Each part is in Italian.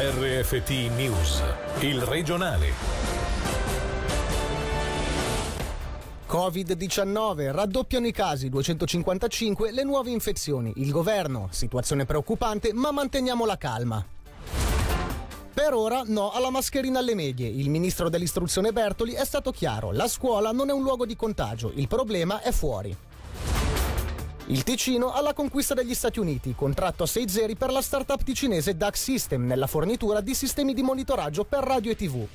RFT News, il regionale. Covid-19, raddoppiano i casi, 255 le nuove infezioni. Il governo, situazione preoccupante, ma manteniamo la calma. Per ora no alla mascherina alle medie. Il ministro dell'istruzione Bertoli è stato chiaro, la scuola non è un luogo di contagio, il problema è fuori. Il Ticino alla conquista degli Stati Uniti, contratto a 6 zeri per la startup ticinese DAC System nella fornitura di sistemi di monitoraggio per radio e tv.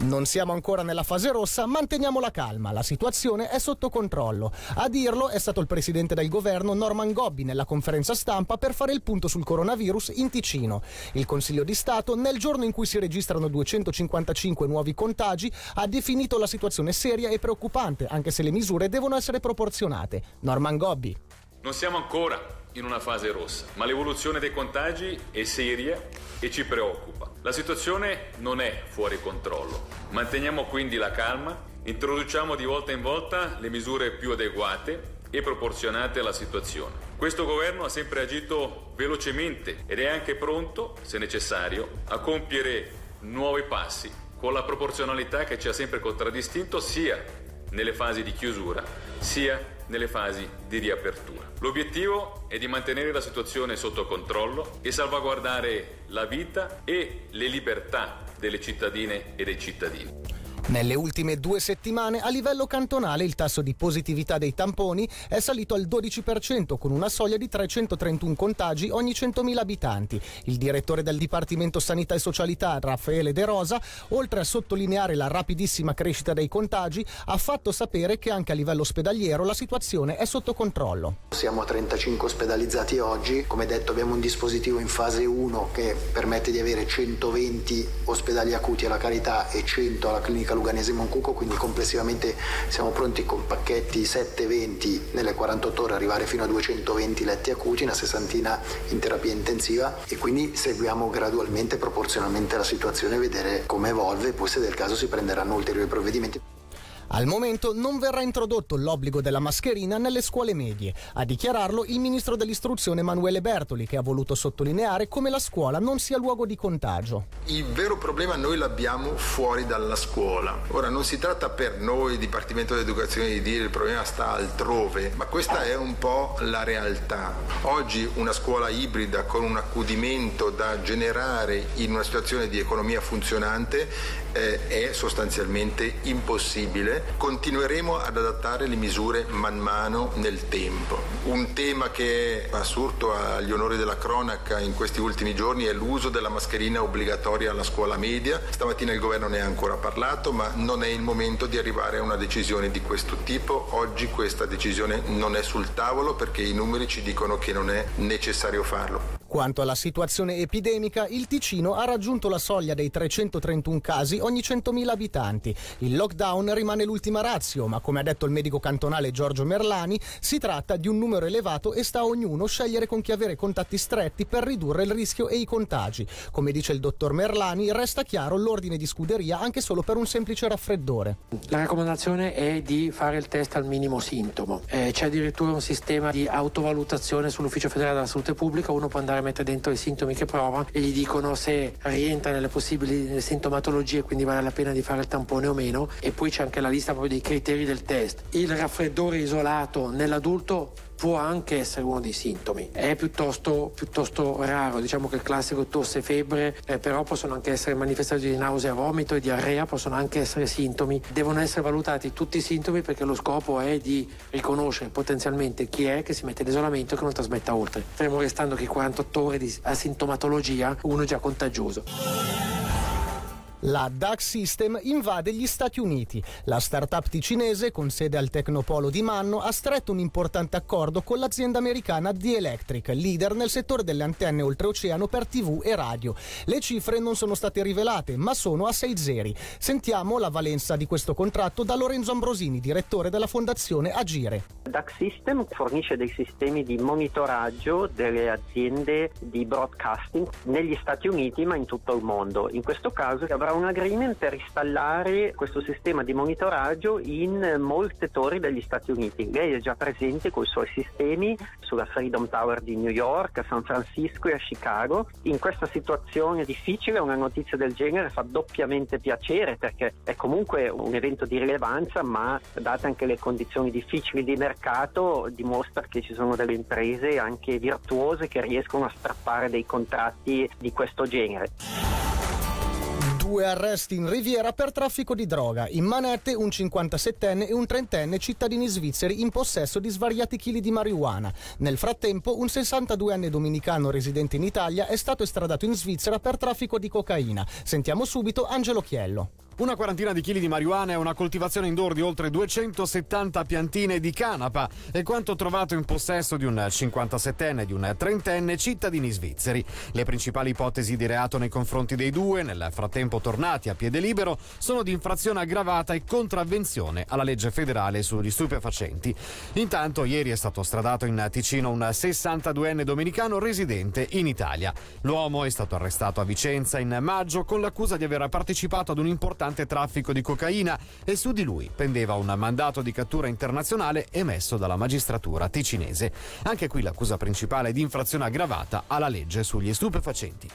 Non siamo ancora nella fase rossa, manteniamo la calma, la situazione è sotto controllo. A dirlo è stato il presidente del governo Norman Gobbi nella conferenza stampa per fare il punto sul coronavirus in Ticino. Il Consiglio di Stato, nel giorno in cui si registrano 255 nuovi contagi, ha definito la situazione seria e preoccupante, anche se le misure devono essere proporzionate. Norman Gobbi. Non siamo ancora in una fase rossa, ma l'evoluzione dei contagi è seria e ci preoccupa. La situazione non è fuori controllo. Manteniamo quindi la calma, introduciamo di volta in volta le misure più adeguate e proporzionate alla situazione. Questo governo ha sempre agito velocemente ed è anche pronto, se necessario, a compiere nuovi passi con la proporzionalità che ci ha sempre contraddistinto sia nelle fasi di chiusura sia nelle fasi di riapertura. L'obiettivo è di mantenere la situazione sotto controllo e salvaguardare la vita e le libertà delle cittadine e dei cittadini. Nelle ultime due settimane a livello cantonale il tasso di positività dei tamponi è salito al 12% con una soglia di 331 contagi ogni 100.000 abitanti. Il direttore del Dipartimento Sanità e Socialità, Raffaele De Rosa, oltre a sottolineare la rapidissima crescita dei contagi, ha fatto sapere che anche a livello ospedaliero la situazione è sotto controllo. Siamo a 35 ospedalizzati oggi, come detto abbiamo un dispositivo in fase 1 che permette di avere 120 ospedali acuti alla carità e 100 alla clinica Luganese Moncuco, quindi complessivamente siamo pronti con pacchetti 7-20 nelle 48 ore arrivare fino a 220 letti acuti, una sessantina in terapia intensiva e quindi seguiamo gradualmente, proporzionalmente la situazione, vedere come evolve e poi se del caso si prenderanno ulteriori provvedimenti. Al momento non verrà introdotto l'obbligo della mascherina nelle scuole medie. A dichiararlo il ministro dell'istruzione Emanuele Bertoli, che ha voluto sottolineare come la scuola non sia luogo di contagio. Il vero problema noi l'abbiamo fuori dalla scuola. Ora non si tratta per noi, Dipartimento dell'Educazione, di dire il problema sta altrove, ma questa è un po' la realtà. Oggi una scuola ibrida con un accudimento da generare in una situazione di economia funzionante eh, è sostanzialmente impossibile continueremo ad adattare le misure man mano nel tempo. Un tema che è assurto agli onori della cronaca in questi ultimi giorni è l'uso della mascherina obbligatoria alla scuola media. Stamattina il governo ne ha ancora parlato, ma non è il momento di arrivare a una decisione di questo tipo. Oggi questa decisione non è sul tavolo perché i numeri ci dicono che non è necessario farlo. Quanto alla situazione epidemica, il Ticino ha raggiunto la soglia dei 331 casi ogni 100.000 abitanti. Il lockdown rimane l'ultima razio, ma come ha detto il medico cantonale Giorgio Merlani, si tratta di un numero elevato e sta a ognuno scegliere con chi avere contatti stretti per ridurre il rischio e i contagi. Come dice il dottor Merlani, resta chiaro l'ordine di scuderia anche solo per un semplice raffreddore. La raccomandazione è di fare il test al minimo sintomo. Eh, c'è addirittura un sistema di autovalutazione sull'Ufficio federale della salute pubblica, uno può andare mette dentro i sintomi che prova e gli dicono se rientra nelle possibili sintomatologie, quindi vale la pena di fare il tampone o meno. E poi c'è anche la lista proprio dei criteri del test. Il raffreddore isolato nell'adulto può anche essere uno dei sintomi. È piuttosto, piuttosto raro, diciamo che il classico tosse e febbre, eh, però possono anche essere manifestazioni di nausea, vomito e diarrea, possono anche essere sintomi. Devono essere valutati tutti i sintomi perché lo scopo è di riconoscere potenzialmente chi è che si mette in isolamento e che non trasmetta oltre. Fermo restando che 48 ore di asintomatologia uno è già contagioso. La DAC System invade gli Stati Uniti. La startup ticinese, con sede al Tecnopolo di Manno, ha stretto un importante accordo con l'azienda americana The Electric, leader nel settore delle antenne oltreoceano per TV e radio. Le cifre non sono state rivelate, ma sono a 6 zeri. Sentiamo la valenza di questo contratto da Lorenzo Ambrosini, direttore della fondazione Agire. DAC System fornisce dei sistemi di monitoraggio delle aziende di broadcasting negli Stati Uniti, ma in tutto il mondo. In questo caso avrà avrà un agreement per installare questo sistema di monitoraggio in molti settori degli Stati Uniti. Lei è già presente con i suoi sistemi sulla Freedom Tower di New York, a San Francisco e a Chicago. In questa situazione difficile una notizia del genere fa doppiamente piacere perché è comunque un evento di rilevanza, ma date anche le condizioni difficili di mercato dimostra che ci sono delle imprese anche virtuose che riescono a strappare dei contratti di questo genere. Due arresti in Riviera per traffico di droga. In manette un 57enne e un 30enne cittadini svizzeri in possesso di svariati chili di marijuana. Nel frattempo un 62enne dominicano residente in Italia è stato estradato in Svizzera per traffico di cocaina. Sentiamo subito Angelo Chiello. Una quarantina di chili di marijuana e una coltivazione indoor di oltre 270 piantine di canapa è quanto trovato in possesso di un 57enne e di un 30enne cittadini svizzeri. Le principali ipotesi di reato nei confronti dei due, nel frattempo tornati a piede libero, sono di infrazione aggravata e contravvenzione alla legge federale sugli stupefacenti. Intanto ieri è stato stradato in Ticino un 62enne dominicano residente in Italia. L'uomo è stato arrestato a Vicenza in maggio con l'accusa di aver partecipato ad un importante importante traffico di cocaina e su di lui pendeva un mandato di cattura internazionale emesso dalla magistratura ticinese. Anche qui l'accusa principale di infrazione aggravata alla legge sugli stupefacenti.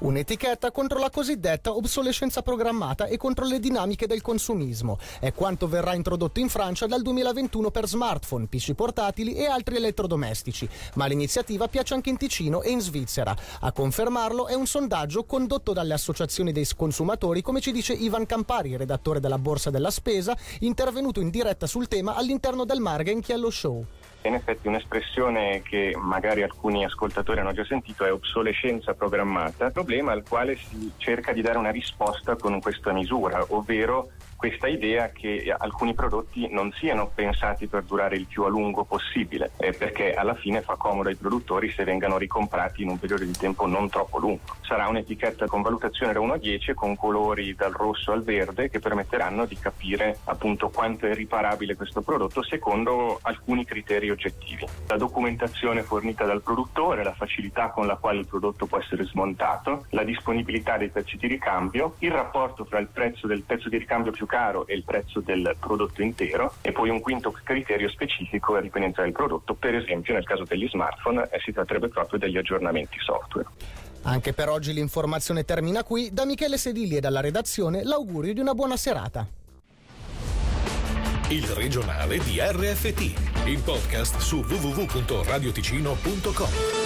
Un'etichetta contro la cosiddetta obsolescenza programmata e contro le dinamiche del consumismo. È quanto verrà introdotto in Francia dal 2021 per smartphone, PC portatili e altri elettrodomestici. Ma l'iniziativa piace anche in Ticino e in Svizzera. A confermarlo è un sondaggio condotto dalle associazioni dei consumatori, come ci dice Ivan Campari, redattore della Borsa della Spesa, intervenuto in diretta sul tema all'interno del Margen Chiello Show. In effetti un'espressione che magari alcuni ascoltatori hanno già sentito è obsolescenza programmata, problema al quale si cerca di dare una risposta con questa misura, ovvero questa idea che alcuni prodotti non siano pensati per durare il più a lungo possibile, eh, perché alla fine fa comodo ai produttori se vengano ricomprati in un periodo di tempo non troppo lungo. Sarà un'etichetta con valutazione da 1 a 10 con colori dal rosso al verde che permetteranno di capire appunto quanto è riparabile questo prodotto secondo alcuni criteri oggettivi. La documentazione fornita dal produttore, la facilità con la quale il prodotto può essere smontato, la disponibilità dei pezzi di ricambio, il rapporto fra il prezzo del pezzo di ricambio più caro e il prezzo del prodotto intero e poi un quinto criterio specifico a dipendenza del prodotto, per esempio nel caso degli smartphone eh, si tratterebbe proprio degli aggiornamenti software. Anche per oggi l'informazione termina qui, da Michele Sedilli e dalla redazione l'augurio di una buona serata. Il regionale di RFT, il podcast su www.radioticino.com.